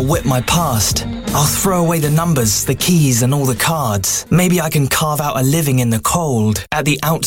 Outwit my past. I'll throw away the numbers, the keys, and all the cards. Maybe I can carve out a living in the cold, at the outskirts